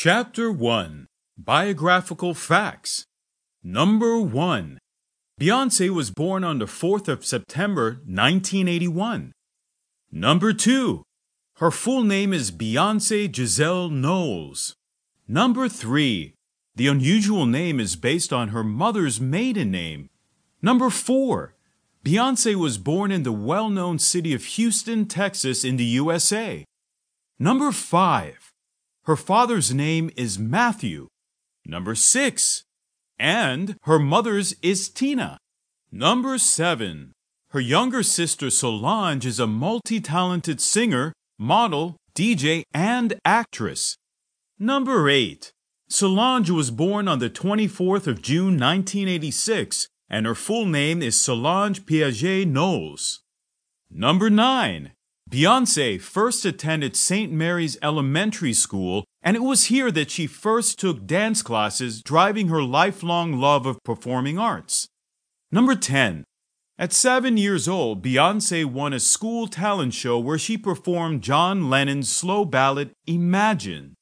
Chapter 1 Biographical Facts Number 1 Beyonce was born on the 4th of September 1981. Number 2 Her full name is Beyonce Giselle Knowles. Number 3 The unusual name is based on her mother's maiden name. Number 4 Beyonce was born in the well known city of Houston, Texas, in the USA. Number 5 Her father's name is Matthew. Number 6 and her mother's is Tina. Number 7 Her younger sister Solange is a multi talented singer, model, DJ, and actress. Number 8 Solange was born on the 24th of June 1986 and her full name is Solange Piaget Knowles. Number 9. Beyonce first attended St. Mary's Elementary School, and it was here that she first took dance classes, driving her lifelong love of performing arts. Number 10. At seven years old, Beyonce won a school talent show where she performed John Lennon's slow ballad Imagine.